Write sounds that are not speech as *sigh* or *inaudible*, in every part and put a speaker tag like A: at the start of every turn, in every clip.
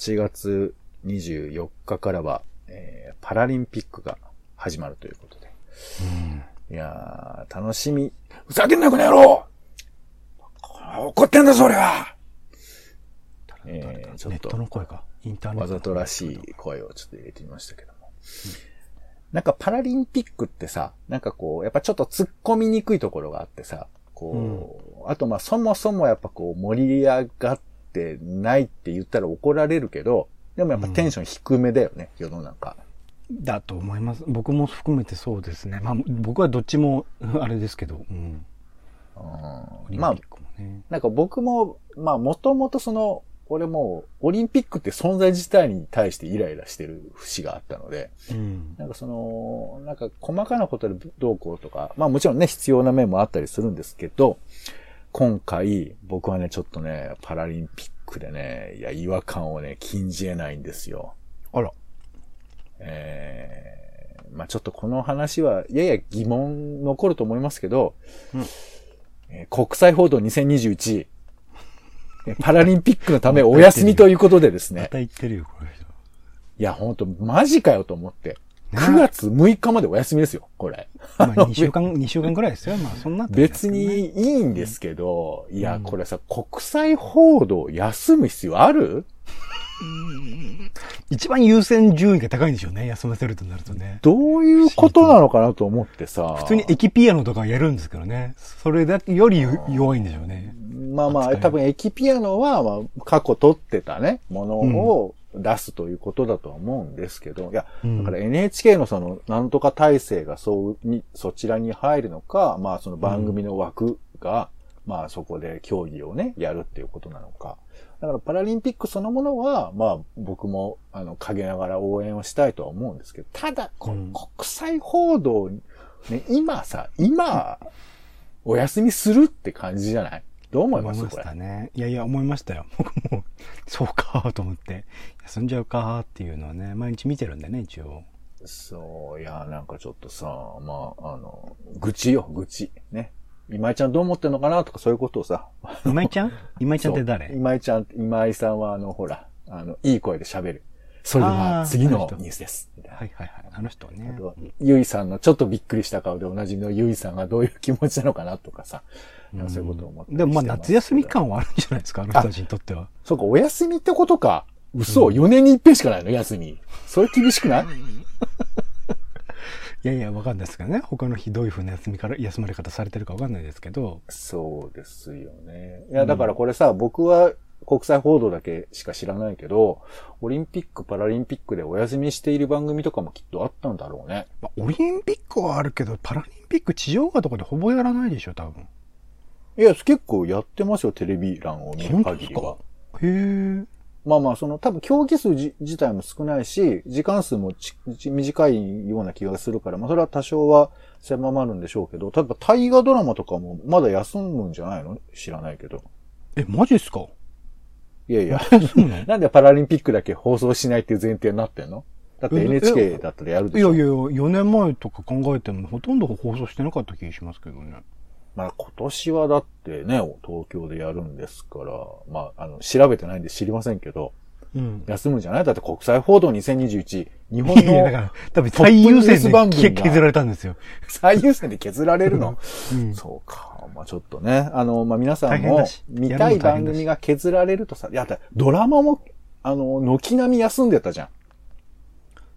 A: 8月24日からは、えー、パラリンピックが始まるということで。
B: うん。
A: いやー、楽しみ。ふざけんなこの野郎怒ってんだぞ、俺はえー、ちょ
B: ネッ
A: っと
B: トの声か。インターネット。
A: わざとらしい声をちょっと入れてみましたけども。なんかパラリンピックってさ、なんかこう、やっぱちょっと突っ込みにくいところがあってさ、こう、あとまあそもそもやっぱこう盛り上がってないって言ったら怒られるけど、でもやっぱテンション低めだよね、世の中。
B: だと思います。僕も含めてそうですね。まあ、僕はどっちも、*laughs* あれですけど。うん。
A: うんまあ。なんか僕も、まあもともとその、俺もうオリンピックって存在自体に対してイライラしてる節があったので、
B: うん。
A: なんかその、なんか細かなことでどうこうとか、まあもちろんね、必要な面もあったりするんですけど、今回僕はね、ちょっとね、パラリンピックでね、いや、違和感をね、禁じ得ないんですよ。
B: あら。
A: えー、まあちょっとこの話は、やや疑問残ると思いますけど、
B: うん
A: えー国際報道2021、えーパラリンピックのためお休みということでですね、*laughs*
B: また言ってるよ、これ。
A: いや、ほんと、マジかよと思って。
B: ね
A: 9月6日までお休みですよ、これ。
B: まあ、2週間、2週間ぐらいですよ。まあ、そんな、
A: 別。にいいんですけど、いや、
B: うん
A: これさ、国際報道休む必要ある？
B: 一番優先順位が高いんでしょうね。休ませるとなるとね。
A: どういうことなのかなと思ってさ。
B: 普通にエキピアノとかやるんですけどね。それだけより弱いんでしょうね。
A: まあまあ、多分エキピアノは、まあ、過去取ってたね、ものを出すということだとは思うんですけど、いや、
B: うん。
A: だから NHK のその、なんとか体制がそうに、そちらに入るのか、まあその番組の枠が、まあそこで競技をね、やるっていうことなのか。だからパラリンピックそのものは、まあ僕も、あの、陰ながら応援をしたいとは思うんですけど、ただ、こ
B: うん。
A: 国際報道、ね、今さ、今、お休みするって感じじゃない？どう思います？
B: 思いまし。たね。いやいや、思いましたよ。*laughs* 僕も、そうかと思って、休んじゃうかっていうのはね、毎日見てるんでね、一応。
A: そう、いや、なんかちょっとさ、まあ、あの、愚痴よ、愚痴。ね。今井ちゃんどう思ってんのかなとかそういうことをさ。
B: 今井ちゃん？今井ちゃんって誰？
A: 今井ちゃん、今井さんはあの、ほら、あの、いい声で喋る。それでは次のニュースです。
B: はいはいはい。あの人ね
A: ゆいさんのちょっとびっくりした顔でおなじみのゆいさんがどういう気持ちなのかなとかさ。なんかそういうことを思って
B: でもまあ夏休み感はあるんじゃないですか、あの人たちにとっては。
A: そうか、お休みってことか。嘘、4年に一遍しかないの？休み。それ厳しくない？*laughs*
B: いやいや、わかんないですけどね。他の日どういう風な休みから、休まれ方されてるかわかんないですけど。
A: そうですよね。いや、だからこれさ、僕は国際報道だけしか知らないけど、オリンピック、パラリンピックでお休みしている番組とかもきっとあったんだろうね。
B: まあ、オリンピックはあるけど、パラリンピック地上波とかでほぼやらないでしょ、多分。
A: いや、結構やってますよ、テレビ欄を見る限りは。
B: へえ。
A: まあまあ、その、多分競技数じ自体も少ないし、時間数もちち短いような気がするから、まあそれは多少は狭まるんでしょうけど、例えば大河ドラマとかもまだ休むんじゃないの？知らないけど。
B: え、マジっすか？
A: いやいや、*laughs*
B: な
A: んでパラリンピックだけ放送しないっていう前提になってんの？だって
B: え
A: NHK だったらやるでしょ。
B: いやいや、4年前とか考えてもほとんど放送してなかった気がしますけどね。
A: まあ今年はだってね、東京でやるんですから、まああの、調べてないんで知りませんけど、
B: うん。
A: 休むんじゃない？だって国際報道2021、日本
B: いや、だか
A: の
B: ら、多分最優先で削られたんですよ。
A: 最優先で削られるの？
B: うん。
A: そうか。まあちょっとね、あの、まあ皆さんも見たい番組が削られるとさ、いや、だってドラマも、あの、軒並み休んでたじゃん。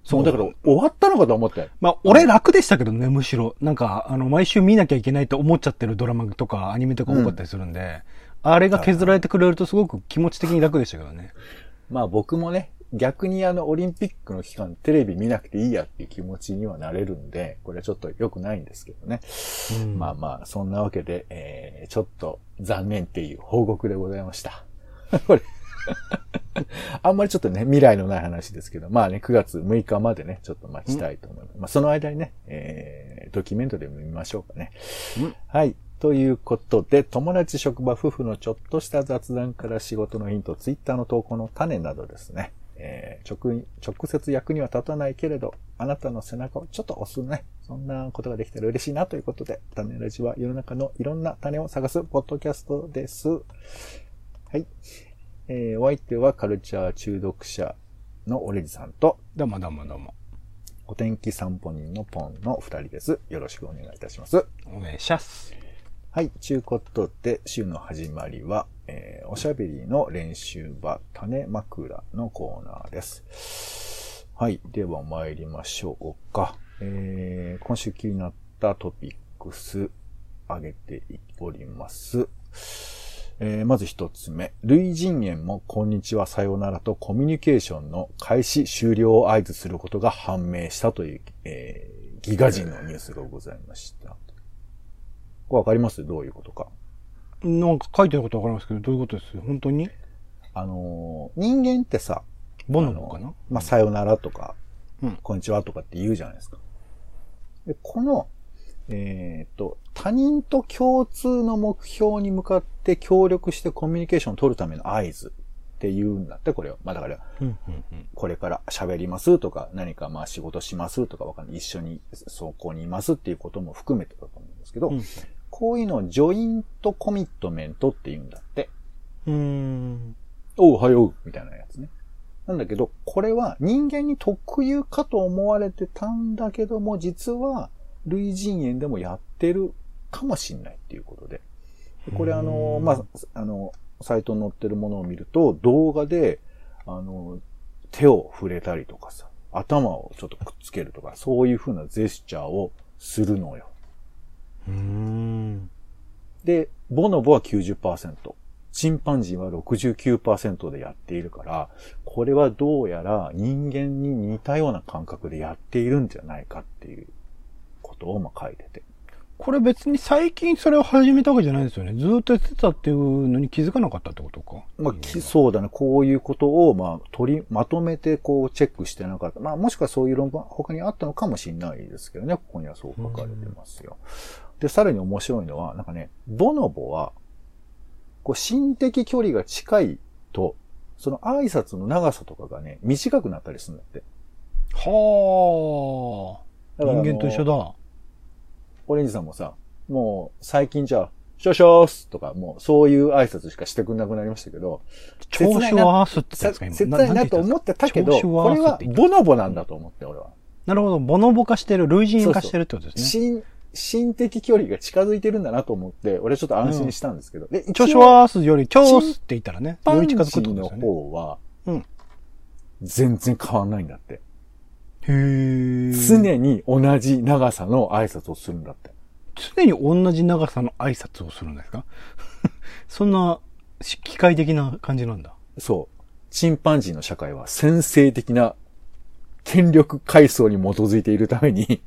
A: そう、だから終わったのかと思って。
B: まあ、俺楽でしたけどね、むしろ。なんか、あの、毎週見なきゃいけないと思っちゃってるドラマとかアニメとか多かったりするんで、あれが削られてくれるとすごく気持ち的に楽でしたけどね。
A: まあ僕もね、逆にあの、オリンピックの期間、テレビ見なくていいやっていう気持ちにはなれるんで、これはちょっと良くないんですけどね。
B: うん
A: まあまあ、そんなわけで、えー、ちょっと残念っていう報告でございました。*laughs* これ、*laughs* あんまりちょっとね、未来のない話ですけど、まあね、9月6日までね、ちょっと待ちたいと思います。まあその間にね、えー、ドキュメントでも見ましょうかね。
B: うん
A: はい。ということで、友達、職場、夫婦のちょっとした雑談から仕事のヒント、ツイッターの投稿の種などですね。えー直、直接役には立たないけれど、あなたの背中をちょっと押すね。そんなことができたら嬉しいなということで、種ラジは世の中のいろんな種を探すポッドキャストです。はい。えー、お相手はカルチャー中毒者のオレジさんと、
B: どうもどうもどうも。
A: お天気散歩人のポンの二人です。よろしくお願いいたします。
B: お願いします。
A: はい。ちゅうことで、週の始まりは、えーおしゃべりの練習場、種枕のコーナーです。はい。では参りましょうか。えー今週気になったトピックス、上げております。えーまず一つ目。類人猿もこんにちはさようならとコミュニケーションの開始終了を合図することが判明したという、えーギガ人のニュースがございました。わかります？どういうことか。
B: なんか書いてることわかりますけど、どういうことです？本当に？
A: あのー人間ってさ、
B: ボノボかな？
A: まあ、さよならとか、
B: うん
A: こんにちはとかって言うじゃないですか。で、この、えっ、と、他人と共通の目標に向かって協力してコミュニケーションを取るための合図って言うんだって、これを。まあだから、
B: うん、うん、うん。
A: これから喋りますとか、何かまあ仕事しますとかわかんない。一緒に走行にいますっていうことも含めてだと思うんですけど、
B: うん
A: こういうのをジョイントコミットメントって言うんだって。
B: うーん。
A: おう、はよう、みたいなやつね。なんだけど、これは人間に特有かと思われてたんだけども、実は類人猿でもやってるかもしんないっていうことで。でこれあの、
B: うん
A: まあ、あの、サイトに載ってるものを見ると、動画で、あの、手を触れたりとかさ、頭をちょっとくっつけるとか、そういう風なジェスチャーをするのよ。
B: うーん。
A: で、ボノボは90%、チンパンジーは69%でやっているから、これはどうやら人間に似たような感覚でやっているんじゃないかっていうことをまあ書いてて。
B: これ別に最近それを始めたわけじゃないですよね。ずーっとやってたっていうのに気づかなかったってことか。
A: まあ、きそうだね。こういうことを、まあ、取り、まとめて、こう、チェックしてなかった。まあ、もしくはそういう論文、他にあったのかもしれないですけどね。ここにはそう書かれてますよ。で、さらに面白いのは、なんかね、ボノボは、こう、心的距離が近いと、その挨拶の長さとかがね、短くなったりするんだって。
B: はあ。人間と一緒
A: だ。
B: だ。
A: オレンジさんもさ、もう、最近じゃあ、ショショースとか、もう、そういう挨拶しかしてくんなくなりましたけど、
B: 調子を合わすって言ったんですか、
A: さ切ないなと思ってたけど、これはボノボなんだと思って、俺は。
B: なるほど。ボノボ化してる、類人化してるってことですね。
A: 心、心的距離が近づいてるんだなと思って、俺ちょっと安心したんですけど。で、一
B: 調子
A: 応
B: を合わすより、調子って言ったらね、
A: パン
B: より近づく
A: チの
B: ってことですよね。
A: 方は、
B: うん
A: 全然変わんないんだって。
B: へー
A: 常に同じ長さの挨拶をするんだって。
B: 常に同じ長さの挨拶をするんですか？*laughs* そんな、し機械的な感じなんだ。
A: そう。チンパンジーの社会は先制的な権力階層に基づいているために、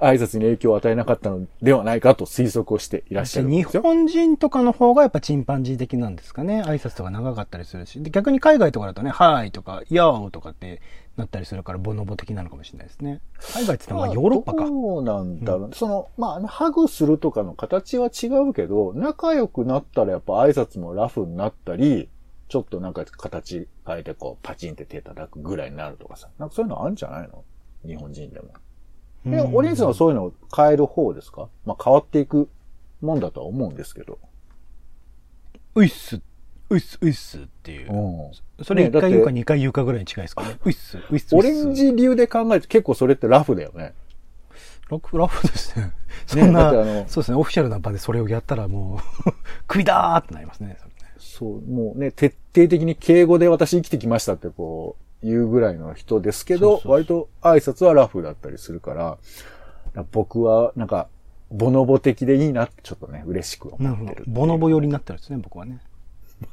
A: 挨拶に影響を与えなかったのではないかと推測をしていらっしゃるん
B: 日
A: ですよ。
B: 本人とかの方がやっぱチンパンジー的なんですかね。挨拶とか長かったりするし。で逆に海外とかだとね、はいとか、ヤーとかってなったりするから、ボノボ的なのかもしれないですね。海外って言ったらまあヨーロッパか。
A: そうなんだろう、その、まあ、ハグするとかの形は違うけど、仲良くなったらやっぱ挨拶もラフになったり、ちょっとなんか形変えてこう、パチンって手叩くぐらいになるとかさ。なんかそういうのあるんじゃないの？日本人でも。え、
B: うん
A: お兄さんはそういうのを変える方ですか？まあ変わっていくもんだとは思うんですけど。
B: ういっす、ういっす、ういっすっていうう。
A: ん。
B: それ一回言うか
A: ね
B: 二回言うかぐらいに近いですか？ね。ういっす、ういっす。
A: オレンジ流で考えると結構それってラフだよね。
B: ラフ、ラフですね。そ
A: ね
B: んな、
A: だってあの
B: そうですね、オフィシャルな場でそれをやったらもう、食いだーってなりますねそ
A: う、もうね、徹底的に敬語で私生きてきましたってこう、言うぐらいの人ですけど、割と挨拶はラフだったりするから、僕はなんか、ボノボ的でいいなってちょっとね、嬉しく思ってる。
B: ボノボ寄りになってるんですね、僕はね。*laughs*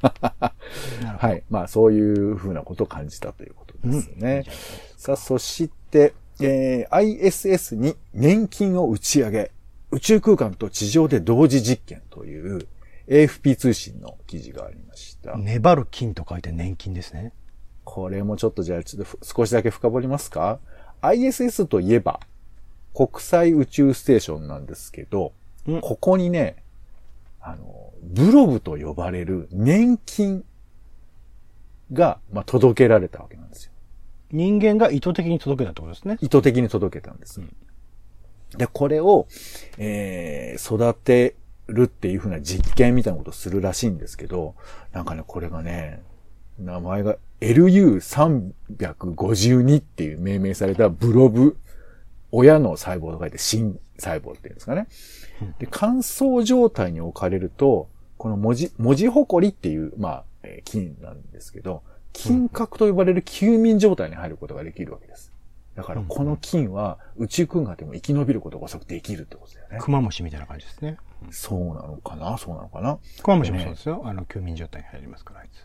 A: はい。まあ、そういうふうなことを感じたということですね。
B: うん
A: さあ、そして、えー ISS に年金を打ち上げ、宇宙空間と地上で同時実験という AFP 通信の記事がありました。
B: 粘る金と書いて年金ですね。
A: これもちょっとじゃあちょっとふ少しだけ深掘りますか ?ISS といえば、国際宇宙ステーションなんですけど、
B: うん
A: ここにね、あの、ブロブと呼ばれる年金が、まあ、届けられたわけなんですよ。
B: 人間が意図的に届けたってことですね。
A: 意図的に届けたんです。で、これを、えー、育てるっていう風な実験みたいなことをするらしいんですけど、なんかね、これがね、名前が LU352 っていう命名されたブロブ、親の細胞と書いて新細胞っていうんですかね。で、乾燥状態に置かれると、この文字、文字ほこりっていう、まあ、えー菌なんですけど、金核と呼ばれる休眠状態に入ることができるわけです。だから、この菌は宇宙空間でも生き延びることが遅くできるってことだよね。
B: クマムシみたいな感じですね。
A: そうなのかな？そうなのかな？
B: クマムシもそうですよ。あの、休眠状態に入りますから、あいつ。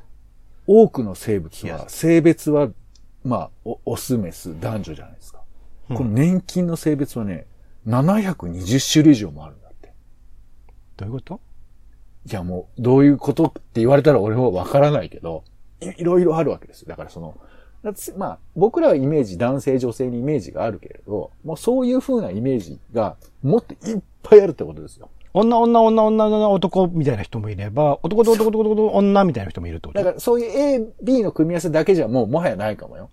A: 多くの生物は.性別は、まあ、おオス、メス、男女じゃないですか。
B: うん
A: この年金の性別はね、720種類以上もあるんだって。
B: どういうこと？
A: いやもう、どういうことって言われたら俺はわからないけど、いいろいろあるわけですよ。だからその、まあ、僕らはイメージ、男性、女性にイメージがあるけれど、もうそういう風なイメージがもっといっぱいあるってことですよ。
B: 女、女、女、女、女、男みたいな人もいれば、男と男と男と男女みたいな人もいるってこと？
A: だからそういう A、B の組み合わせだけじゃもうもはやないかもよ。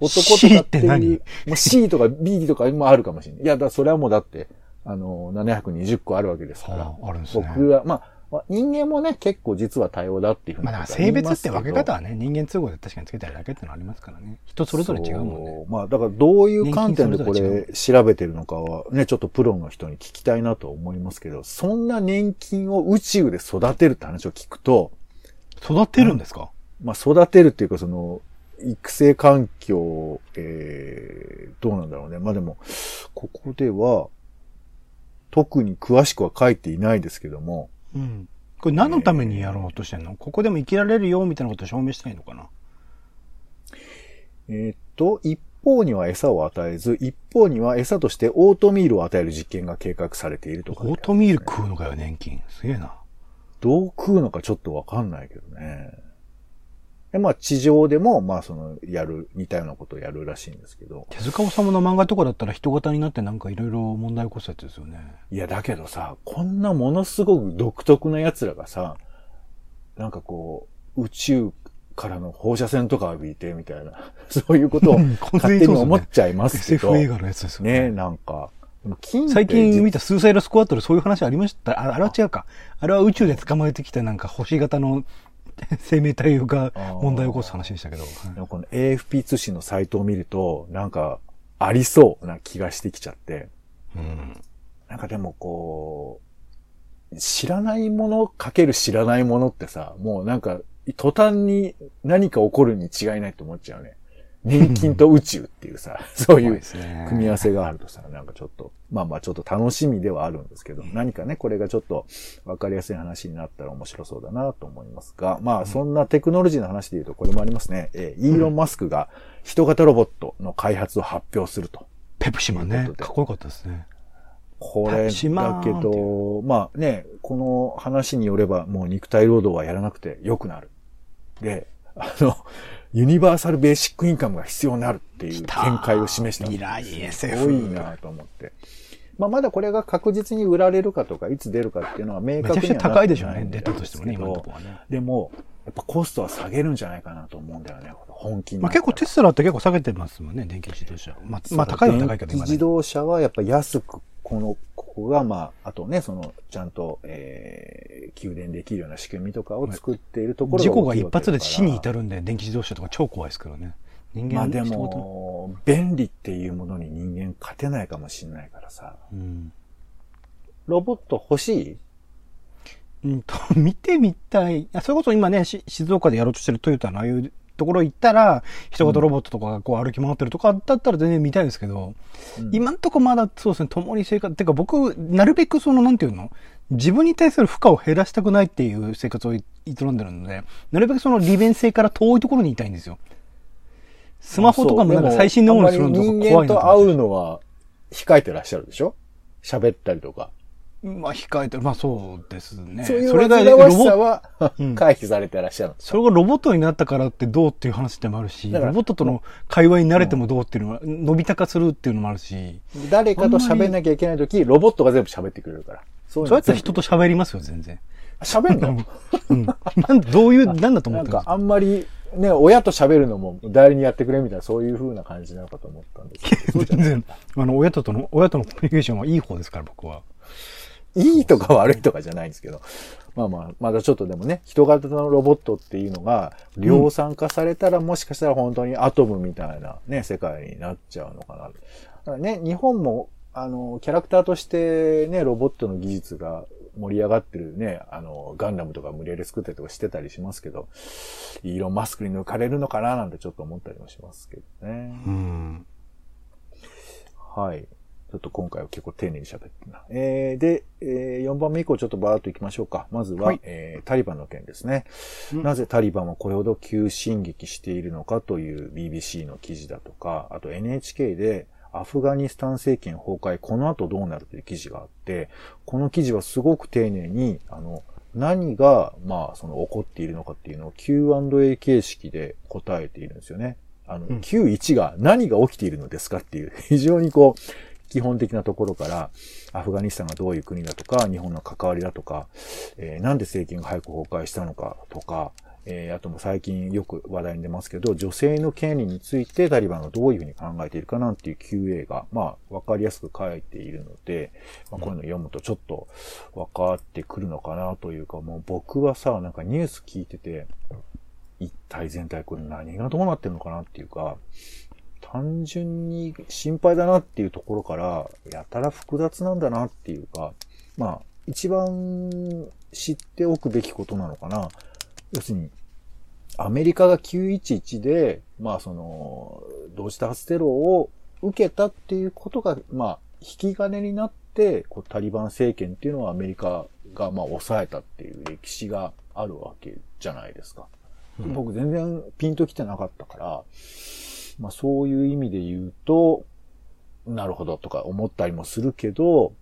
A: 男と
B: C
A: かっていう、
B: って何？
A: もう C とか B とかもあるかもしれない。いや、だそれはもうだって、あの、720個あるわけですから。
B: はああるんですね
A: 僕は、まあ、まあ人間もね、結構実は多様だっていうふうに
B: まあ。性別って分け方はね、人間都合で確かにつけたりだけってのありますからね。人それぞれ違うもんね。
A: まあ、だからどういう観点でこ
B: れ
A: 調べてるのかはね、ちょっとプロの人に聞きたいなと思いますけど、そんな年金を宇宙で育てるって話を聞くと、
B: 育てるんですか？
A: まあ、育てるっていうか、その、育成環境、えー、どうなんだろうね。まあでも、ここでは、特に詳しくは書いていないですけども、
B: うん。これ何のためにやろうとしてんの？ここでも生きられるよみたいなことを証明したいのかな？
A: えーっと、一方には餌を与えず、一方には餌としてオートミールを与える実験が計画されているとか、
B: オートミール食うのかよ、年金。すげえな。
A: どう食うのかちょっとわかんないけどね。で、まあ、地上でも、まあ、その、やる、似たようなことをやるらしいんですけど。
B: 手塚治虫の漫画とかだったら人型になってなんかいろいろ問題起こすやつですよね。
A: いや、だけどさ、こんなものすごく独特な奴らがさ、なんかこう、宇宙からの放射線とか浴びてみたいな、*laughs* そういうことを
B: うん
A: 勝手に思っちゃいますけ
B: SF
A: ど。
B: 映画のやつですよね。
A: ね、なんか。
B: 最近見たスーサイドスクワットでそういう話ありました？ああれは違うか。あれは宇宙で捕まえてきたなんか星型の *laughs* 生命体が問題を起こす話でしたけど。はい
A: でもこの AFP 通信のサイトを見ると、なんか、ありそうな気がしてきちゃって。
B: うん。
A: なんかでもこう、知らないものかける知らないものってさ、もうなんか、途端に何か起こるに違いないと思っちゃうね。年金と宇宙っていうさ、*laughs* そういう組み合わせがあるとさ、なんかちょっと、まあまあちょっと楽しみではあるんですけど、何かね、これがちょっとわかりやすい話になったら面白そうだなと思いますが、まあそんなテクノロジーの話で言うとこれもありますね。えーイーロン・マスクが人型ロボットの開発を発表すると。
B: ペプシマンね。かっこよかったですね。
A: これだけど、まあね、この話によればもう肉体労働はやらなくて良くなる。で、あの、ユニバーサルベーシックインカムが必要になるっていう見解を示した。
B: 未来 SF
A: すごいなと思って。まあまだこれが確実に売られるかとか、いつ出るかっていうのは明
B: めちゃくちゃ高いでしょうね。出たとしてもね、今のところはね。
A: でも、やっぱコストは下げるんじゃないかなと思うんだよね、本気に
B: まあ。結構テスラって結構下げてますもんね、電気自動車。まあ、まあ高いは高いけど今ね。
A: 電気自動車はやっぱ安く、この、ここが、まあ、あとね、その、ちゃんと、えー、給電できるような仕組みとかを作っているところ
B: 事故が一発で死に至
A: る。
B: るんで、電気自動車とか超怖いですからね。人間
A: まあでも、便利っていうものに人間勝てないかもしれないからさ。
B: うん。
A: ロボット欲しい？
B: うんと、見てみたい。あそれこそ今ね、し静岡でやろうとしてるトヨタのああいうところ行ったら、人型ロボットとかがこう歩き回ってるとかだったら全然見たいですけど、
A: うん
B: 今んとこまだそうですね、共に生活、てか僕、なるべくその、なんていうの自分に対する負荷を減らしたくないっていう生活をい営んでるので、なるべくその利便性から遠いところにいたいんですよ。スマホとかもなんか最新のものにするのとか怖いな
A: 人間と会うのは控えてらっしゃるでしょ？喋ったりとか。
B: まあ、控えてる。まあ、そうですね。
A: そういう
B: それが
A: 煩わし
B: ロボ
A: さは
B: うん
A: 回避されてらっしゃるんですか？
B: それがロボットになったからってどうっていう話でもあるし、ロボットとの会話に慣れてもどうっていうのは、伸び高するっていうのもあるし、
A: 誰かと喋んなきゃいけないとき、ロボットが全部喋ってくれるから。そ
B: そうやったら人と喋りますよ、全然。
A: 喋んの？
B: うん。なんどういう、なんだと思ってるんですか？
A: かあんまり、ね、親と喋るのも代理にやってくれみたいな、そういう風な感じなのかと思ったんですけど。
B: 全然、あの、親ととの、親とのコミュニケーションはいい方ですから、僕は。
A: いいとか悪いとかじゃないんですけど、まあまあ、まだちょっとでもね、人型のロボットっていうのが量産化されたら、もしかしたら本当にアトムみたいなね、世界になっちゃうのかな。だからね、日本も、あの、キャラクターとしてね、ロボットの技術が盛り上がってるね、あの、ガンダムとか無理やり作ったりとかしてたりしますけど、イーロン・マスクに抜かれるのかななんてちょっと思ったりもしますけどね。
B: うん。
A: はい。ちょっと今回は結構丁寧に喋ってるな。えー、で、えー、4番目以降ちょっとバーっと行きましょうか。まずは、
B: はい
A: えー、タリバンの件ですね、
B: うん
A: なぜタリバンはこれほど急進撃しているのかという BBC の記事だとか、あと NHK でアフガニスタン政権崩壊、この後どうなるという記事があって、この記事はすごく丁寧に、あの、何が、まあ、その起こっているのかっていうのを Q&A 形式で答えているんですよね。あの、
B: うん
A: Q1 が何が起きているのですかっていう、非常にこう、基本的なところから、アフガニスタンがどういう国だとか、日本の関わりだとか、えーなんで政権が早く崩壊したのかとか、えーあとも最近よく話題に出ますけど、女性の権利についてタリバンがどういうふうに考えているかなんていう QA が、まあ、わかりやすく書いているので、まあ、こういうのを読むとちょっとわかってくるのかなというか、もう僕はさ、なんかニュース聞いてて、一体全体これ何がどうなってるのかなっていうか、単純に心配だなっていうところから、やたら複雑なんだなっていうか、まあ、一番知っておくべきことなのかな。要するに、アメリカが911で、まあその、同時多発テロを受けたっていうことが、まあ、引き金になって、こうタリバン政権っていうのはアメリカが、まあ、抑えたっていう歴史があるわけじゃないですか。
B: うん
A: 僕全然ピンときてなかったから、まあそういう意味で言うと、なるほどとか思ったりもするけど、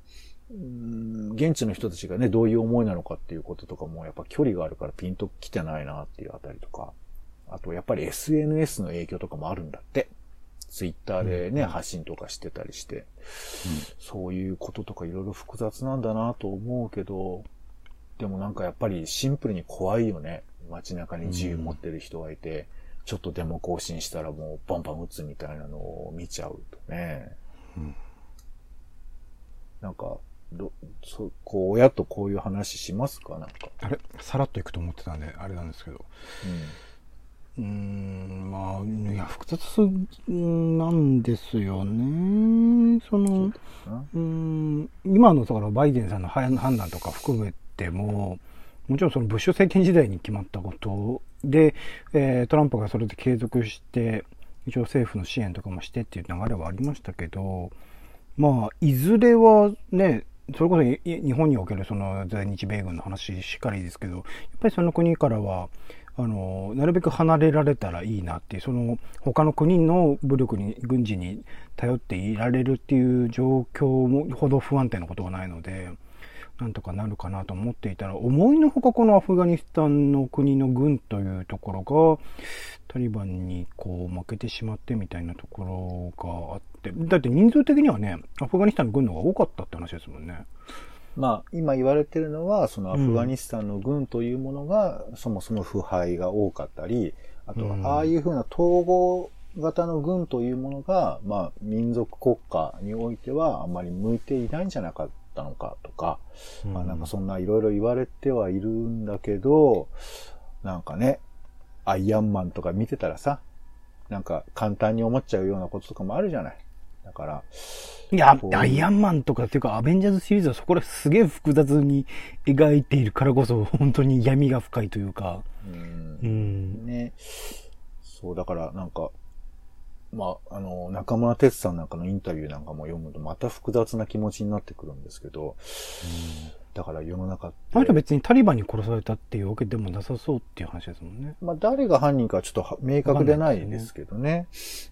A: うーん現地の人たちがね、どういう思いなのかっていうこととかも、やっぱ距離があるからピンときてないなっていうあたりとか、あとやっぱり SNS の影響とかもあるんだって。ツイッターでね、
B: うん。
A: 発信とかしてたりして、そういうこととかいろいろ複雑なんだなと思うけど、でもなんかやっぱりシンプルに怖いよね。街中に銃持ってる人がいて、ちょっとデモ更新したらもうバンバン撃つみたいなのを見ちゃうとね。
B: うん
A: なんか、ど、そう、こう、親とこういう話しますか？なんか。
B: あれ？さらっといくと思ってたんで、あれなんですけど。うーん、まあ、いや、複雑なんですよね。その、
A: うん。
B: 今のだからバイデンさんの判判断とか含めても、もちろんそのブッシュ政権時代に決まったことで、えートランプがそれで継続して、一応政府の支援とかもしてっていう流れはありましたけど、まあ、いずれはね、それこそ日本におけるその在日米軍の話しっかりですけど、やっぱりその国からは、あの、なるべく離れられたらいいなっていう、その他の国の武力に、軍事に頼っていられるっていう状況もほど不安定なことがないので、なんとかなるかなと思っていたら、思いのほかこのアフガニスタンの国の軍というところが、タリバンにこう負けてしまってみたいなところがあって、だって人数的にはね、アフガニスタンの軍の方が多かったって話ですもんね。
A: まあ、今言われてるのは、そのアフガニスタンの軍というものが、そもそも腐敗が多かったり、あと
B: うん
A: は、ああいうふうな統合型の軍というものが、まあ、民族国家においてはあんまり向いていないんじゃなかったのかとか、まあなんかそんないろいろ言われてはいるんだけど、なんかね、アイアンマンとか見てたらさ、なんか簡単に思っちゃうようなこととかもあるじゃない。だから、
B: いやアイアンマンとかっていうか、アベンジャーズシリーズはそこらすげえ複雑に描いているからこそ、*laughs* 本当に闇が深いというか、
A: うん
B: うん。
A: ね。そう、だからなんか、まあ、あの、中村哲さんなんかのインタビューなんかも読むとまた複雑な気持ちになってくるんですけど、だから世の中って、
B: あれは別にタリバンに殺されたっていうわけでもなさそうっていう話ですもんね。
A: まあ、誰が犯人かはちょっとは明確でないですけどね。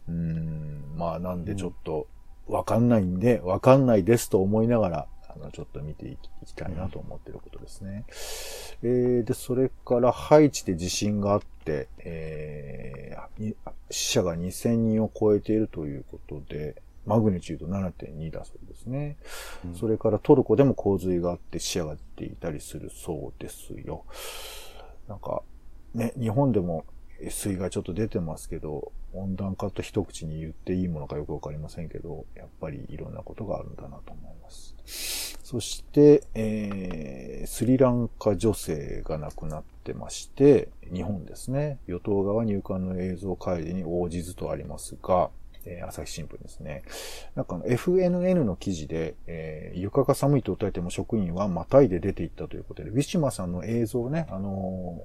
A: うん。まあ、なんでちょっと、わかんないんで、わかんないですと思いながら、あの、ちょっと見ていきたいなと思ってることですね。えー、で、それから、ハイチで地震があって、えー、い死者が2000人を超えているということで、マグニチュード7.2だそうですね。それからトルコでも洪水があって死者が出ていたりするそうですよ。なんか、ね、日本でも水害ちょっと出てますけど、温暖化と一口に言っていいものかよくわかりませんけど、やっぱりいろんなことがあるんだなと思います。そして、えー、スリランカ女性が亡くなってまして、日本ですね。与党側入管の映像開示に応じずとありますが、えー朝日新聞ですね。なんか FNN の記事で、えー床が寒いと訴えても職員はまたいで出て行ったということで、ウィシュマさんの映像ね、あの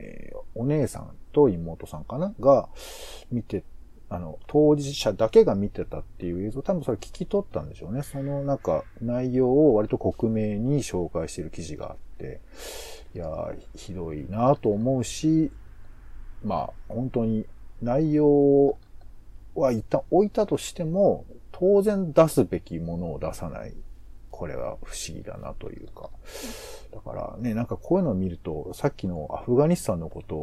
A: ーえーお姉さんと妹さんかな？が見て、あの、当事者だけが見てたっていう映像、多分それ聞き取ったんでしょうね。そのなんか内容を割と克明に紹介している記事があって、いや、ひどいなと思うし、まあ、本当に内容は一旦置いたとしても、当然出すべきものを出さない。これは不思議だなというか。だからね、なんかこういうのを見ると、さっきのアフガニスタンのこと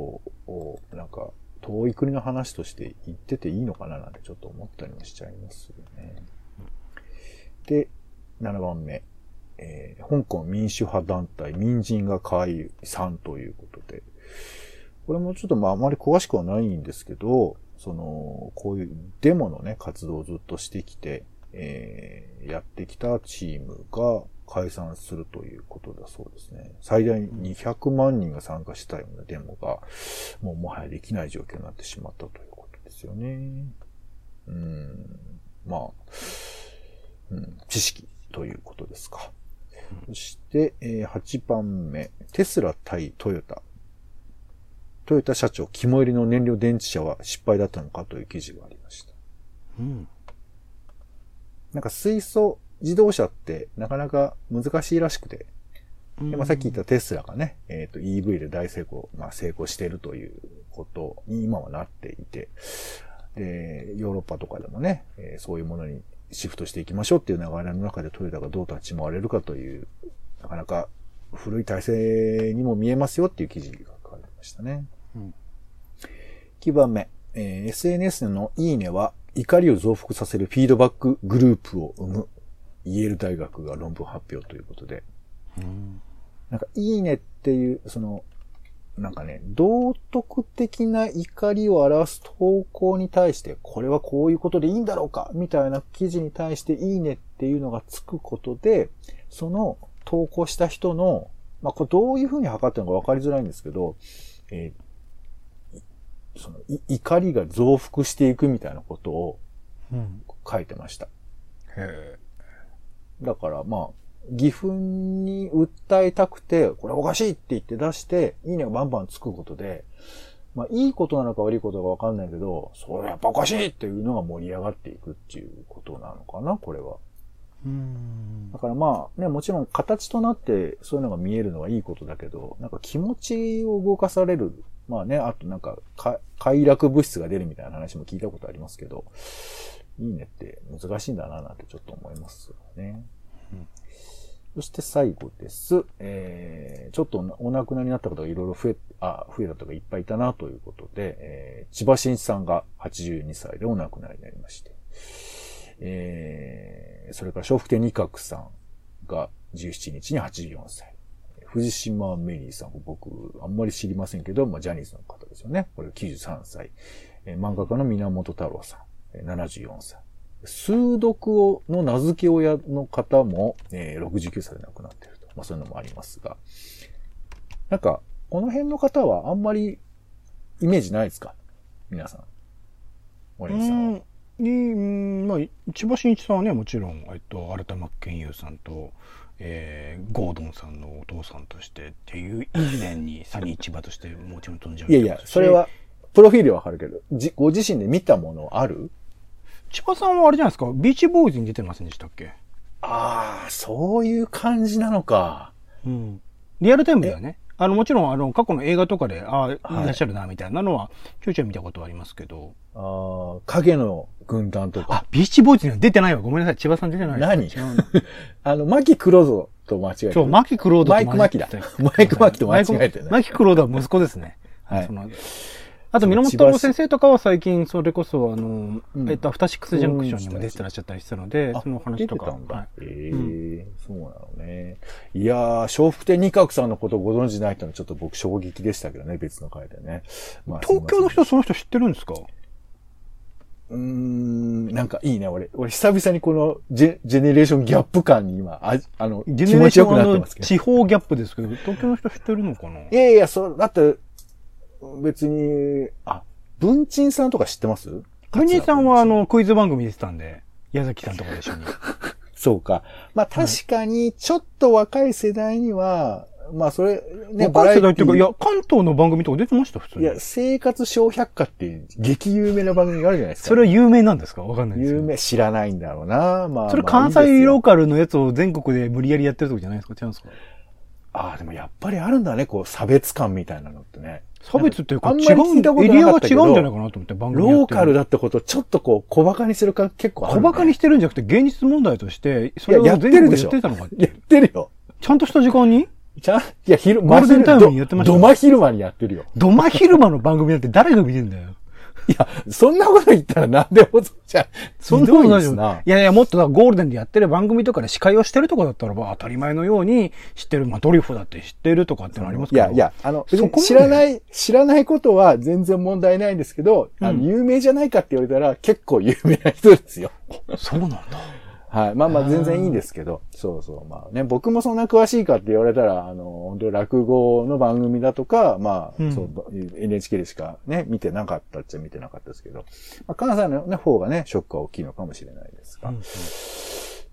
A: を、なんか遠い国の話として言ってていいのかななんてちょっと思ったりもしちゃいますよね。で、7番目。えー香港民主派団体民人が解散ということで、これもちょっとまああまり詳しくはないんですけど、その、こういうデモのね、活動をずっとしてきて、えーやってきたチームが解散するということだそうですね。最大200万人が参加したようなデモが、もうもはやできない状況になってしまったということですよね。うん、まあ、うん、知識ということですか。そして、えー8番目。テスラ対トヨタ。トヨタ社長、肝入りの燃料電池車は失敗だったのかという記事がありました。
B: うん。
A: なんか水素自動車ってなかなか難しいらしくて、でまあ、さっき言ったテスラがね、えっ、と EV で大成功、まあ成功しているということに今はなっていて、で、ヨーロッパとかでもね、えーそういうものにシフトしていきましょうっていう流れの中でトヨタがどう立ち回れるかという、なかなか古い体制にも見えますよっていう記事が書かれてましたね。
B: うん。
A: 9番目、えー SNS のいいねは怒りを増幅させるフィードバックグループを生む。イェール大学が論文発表ということで、
B: うん。
A: なんか、いいねっていう、その、なんかね、道徳的な怒りを表す投稿に対して、これはこういうことでいいんだろうかみたいな記事に対して、いいねっていうのがつくことで、その投稿した人の、まあ、これどういうふうに測ってるのか分かりづらいんですけど、えーいそのい怒りが増幅していくみたいなことを
B: うん。
A: 書いてました。
B: へ
A: だからまあ、義憤に訴えたくて、これおかしいって言って出して、いいねがバンバンつくことで、まあいいことなのか悪いことかわかんないけど、それやっぱおかしいっていうのが盛り上がっていくっていうことなのかな、これは。
B: うん
A: だ。からまあね、もちろん形となってそういうのが見えるのはいいことだけど、なんか気持ちを動かされる。まあね、あとなんかか快楽物質が出るみたいな話も聞いたことありますけど、いいねって難しいんだななんてちょっと思いますよね。
B: うん
A: そして最後です。えー、ちょっとお亡くなりになった方がいろいろ増え、あ、増えたとかいっぱいいたなということで、えー、千葉真一さんが82歳でお亡くなりになりまして、えー、それから笑福亭二角さんが17日に84歳。藤島メリーさん、僕、あんまり知りませんけど、まあ、ジャニーズの方ですよね。これ93歳。えー漫画家の源太郎さん、えー74歳。数読をの名付け親の方も、えー69歳で亡くなっていると。まあ、そういうのもありますが。なんか、この辺の方はあんまりイメージないですか？皆さん。森口さんは。
B: うん、に、うんまあ、千葉真一さんはね、もちろん、えっと、新田真剣佑さんと、えー、ゴードンさんのお父さんとしてっていう、以前にサニー千葉としてもちろん飛んじゃう
A: いやいや、それ。は、プロフィールはわかるけど、じ、ご自身で見たものある？
B: 千葉さんはあれじゃないですか、ビーチボーイズに出てませんでしたっけ？
A: ああ、そういう感じなのか。
B: うん。リアルタイムだよね。あの、もちろん、あの、過去の映画とかで、ああ、い
A: はい
B: らっしゃるな、みたいなのは、ちょいちょい見たことはありますけど。
A: ああ、影の軍団とか。
B: あ、ビーチボーイズには出てないわ。ごめんなさい。千葉さん出てない
A: 何？*laughs* あの、マキクローゾと間違えてる。
B: そう、マキクロードと
A: マイクマキだマイクマキと間違えてね
B: マイクマキクロードは息子ですね。
A: はい
B: そのあと、源太郎先生とかは最近、それこそ、あの、
A: うん
B: えっと、アフターシックスジャンクションにも出てらっしゃったりしたので、
A: あ
B: その話とか。
A: 出てたんだ。
B: はい
A: ええそうなのね。いやー、笑福亭二角さんのことをご存知ないってのはちょっと僕衝撃でしたけどね、別の回でね。まあ
B: 東京の人、その人知ってるんですか？
A: うん、なんかいいね、俺。俺久々にこのジェジェネレーションギャップ感に今、ああの、気持ちよくなってますけど。
B: 地方ギャップですけど、東京の人知ってるのかな？い
A: やいや、そう、だって、別に、あ、文鎮さんとか知ってます？
B: 文人さんはあ、の、クイズ番組出てたんで、矢崎さんとかと一緒に。*laughs*
A: そうか。まあ確かに、ちょっと若い世代には、まあそれ、ね、
B: 若い世代っていうか、いや、関東の番組とか出てました、普通に。
A: いや、生活小百科っていう激有名な番組があるじゃないですか。
B: それは有名なんですか？わかんないです。
A: 有名、知らないんだろうな。まあ。
B: それ
A: まあ
B: 関西ローカルのやつを全国で無理やりやってるとこじゃないですか？違うんですか？
A: ああ、でもやっぱりあるんだね、こう、差別感みたいなのってね。
B: 差別っていうか
A: あん
B: 違
A: まり聞いたこ
B: う、エ
A: と
B: リアが
A: なかったけど
B: 違うんじゃないかなと思って番組
A: ローカルだってことをちょっとこう、小馬鹿にするか結構ある、ね。
B: 小馬鹿にしてるんじゃなくて現実問題として、そ
A: いや、やって
B: れを全国
A: るでしょ。
B: でやってたのか
A: やってるよ。
B: ちゃんとした時間に？
A: ちゃん、いや、昼、
B: ゴールデンタイムにやってました
A: どど真昼間にやってるよ。
B: ドマ昼間の番組なんて誰が見てんだよ。
A: いや、そんなこと言ったら何でもそうじゃん。
B: そんなことない
A: です
B: いやいや、もっとゴールデンでやってる番組とかで司会をしてるとかだったらば当たり前のように知ってる。まあドリフだって知ってるとかってのありますけど。
A: いや、いや、あの、知らない、知らないことは全然問題ないんですけど、あの、
B: うん
A: 有名じゃないかって言われたら結構有名な人ですよ。
B: そうなんだ。
A: はい。まあまあ全然いいんですけど、そうそう。まあね、僕もそんな詳しいかって言われたら、あの、本当に落語の番組だとか、まあ、
B: うん。
A: そう NHK でしかね、見てなかったっちゃ見てなかったですけど、まあ、関西の、ね、方がね、ショックは大きいのかもしれないですが、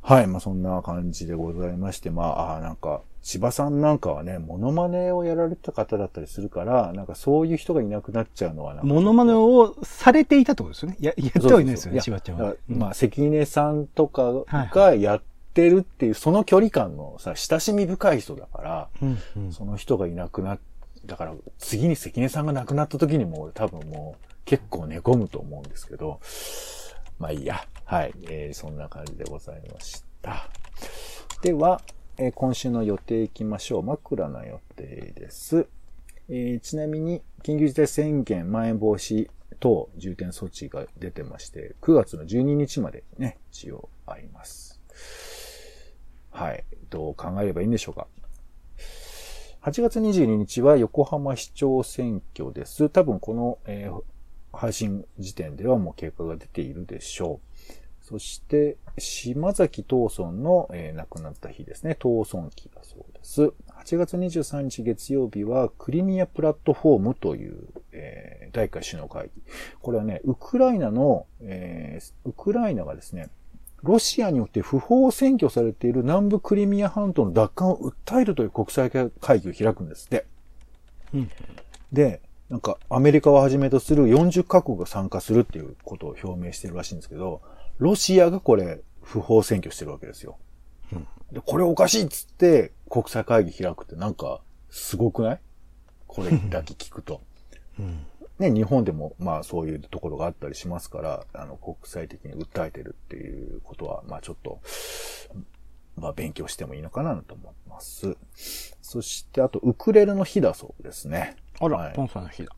A: はい。まあそんな感じでございまして、まあ、あーなんか、千葉さんなんかはね、モノマネをやられてた方だったりするから、なんかそういう人がいなくなっちゃうのはなんか
B: モノマネをされていたってことですよね。や、やってはいないですよね、
A: そうそう
B: 千葉ちゃんは
A: そ
B: うん
A: まあ、関根さんとか
B: はい
A: がやってるっていう、その距離感のさ、親しみ深い人だから、
B: うんうん
A: その人がいなくなっ、だから次に関根さんが亡くなった時にも俺多分もう結構寝込むと思うんですけど、まあいいや。はい。えーそんな感じでございました。では、えー今週の予定行きましょう。枕の予定です。えーちなみに、緊急事態宣言、まん延防止等重点措置が出てまして、9月の12日までね、一応あります。はい。どう考えればいいんでしょうか。8月22日は横浜市長選挙です。多分この、えー配信時点ではもう結果が出ているでしょう。そして、島崎東村の、えー亡くなった日ですね。東村期だそうです。8月23日月曜日はクリミアプラットフォームという、えー第1回首脳会議。これはね、ウクライナの、えーウクライナがですね、ロシアによって不法占拠されている南部クリミア半島の奪還を訴えるという国際会議を開くんですって。
B: うん
A: で、なんかアメリカをはじめとする40カ国が参加するっていうことを表明してるらしいんですけど、ロシアがこれ不法占拠してるわけですよ。
B: うん
A: で、これおかしいっつって国際会議開くってなんかすごくない？これだけ聞くと。
B: うん
A: ね、日本でもまあそういうところがあったりしますから、あの国際的に訴えてるっていうことは、まあちょっと、まあ勉強してもいいのかなと思います。そしてあとウクレレの日だそうですね。
B: あら、
A: はい
B: ポンさんの日だ。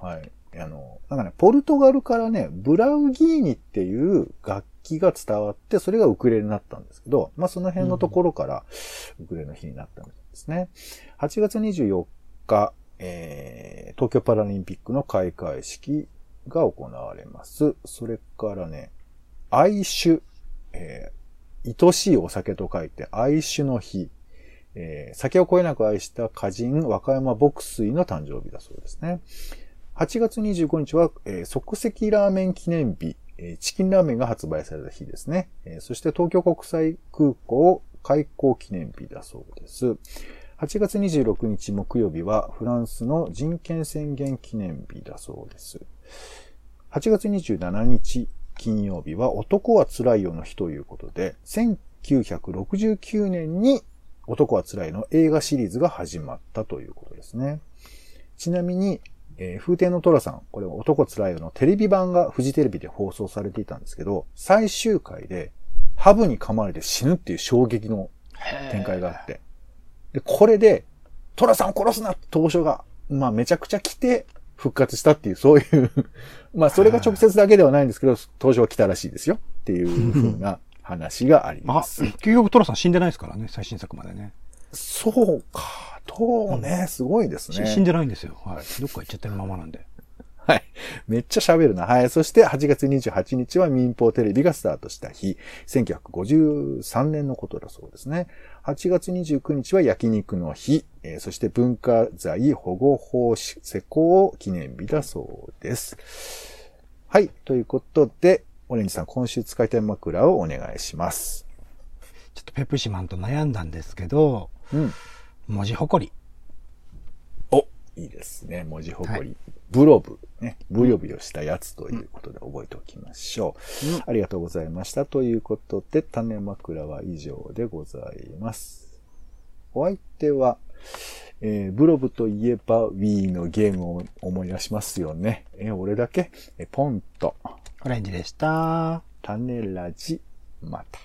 A: はい。あの、なんかね、ポルトガルからね、ブラウギーニっていう楽器が伝わって、それがウクレレになったんですけど、まあその辺のところから、ウクレレの日になったみたいですね。8月24日、えー、東京パラリンピックの開会式が行われます。それからね、愛酒、えー、愛しいお酒と書いて愛酒の日。えー酒をこえなく愛した歌人、和歌山牧水の誕生日だそうですね。8月25日は、えー即席ラーメン記念日、えーチキンラーメンが発売された日ですね。えーそして東京国際空港開港記念日だそうです。8月26日木曜日はフランスの人権宣言記念日だそうです。8月27日金曜日は男は辛いよの日ということで、1969年に男は辛いの映画シリーズが始まったということですね。ちなみに、えー風天の虎さん、これは男つらいよのテレビ版がフジテレビで放送されていたんですけど、最終回でハブに噛まれて死ぬっていう衝撃の展開があって。で、これで、虎さんを殺すなって当初が、まあめちゃくちゃ来て復活したっていう、そういう、*laughs* まあそれが直接だけではないんですけど、当初は来たらしいですよっていう風な *laughs* 話があり
B: あ、
A: ます。
B: 結局トラさん死んでないですからね、最新作までね。
A: そうか。どうね、すごいですね。
B: し死んでないんですよ。はい。どっか行っちゃってるままなんで。*laughs*
A: はい。めっちゃ喋るな。はい。そして8月28日は民放テレビがスタートした日。1953年のことだそうですね。8月29日は焼肉の日。えーそして文化財保護法施行記念日だそうです。はい。ということで、オレンジさん、今週使いたい枕をお願いします。
B: ちょっとペプシマンと悩んだんですけど、
A: うん。
B: 文字誇り。
A: お、いいですね。文字誇り。ブロブ。ね。ブヨブヨしたやつということで覚えておきましょう。
B: うん
A: ありがとうございました。ということで、種枕は以上でございます。お相手は、えーブロブといえば Wii のゲームを思い出しますよね。えー俺だけ、えーポンと、
B: オレンジでした。
A: 種ラジ、また。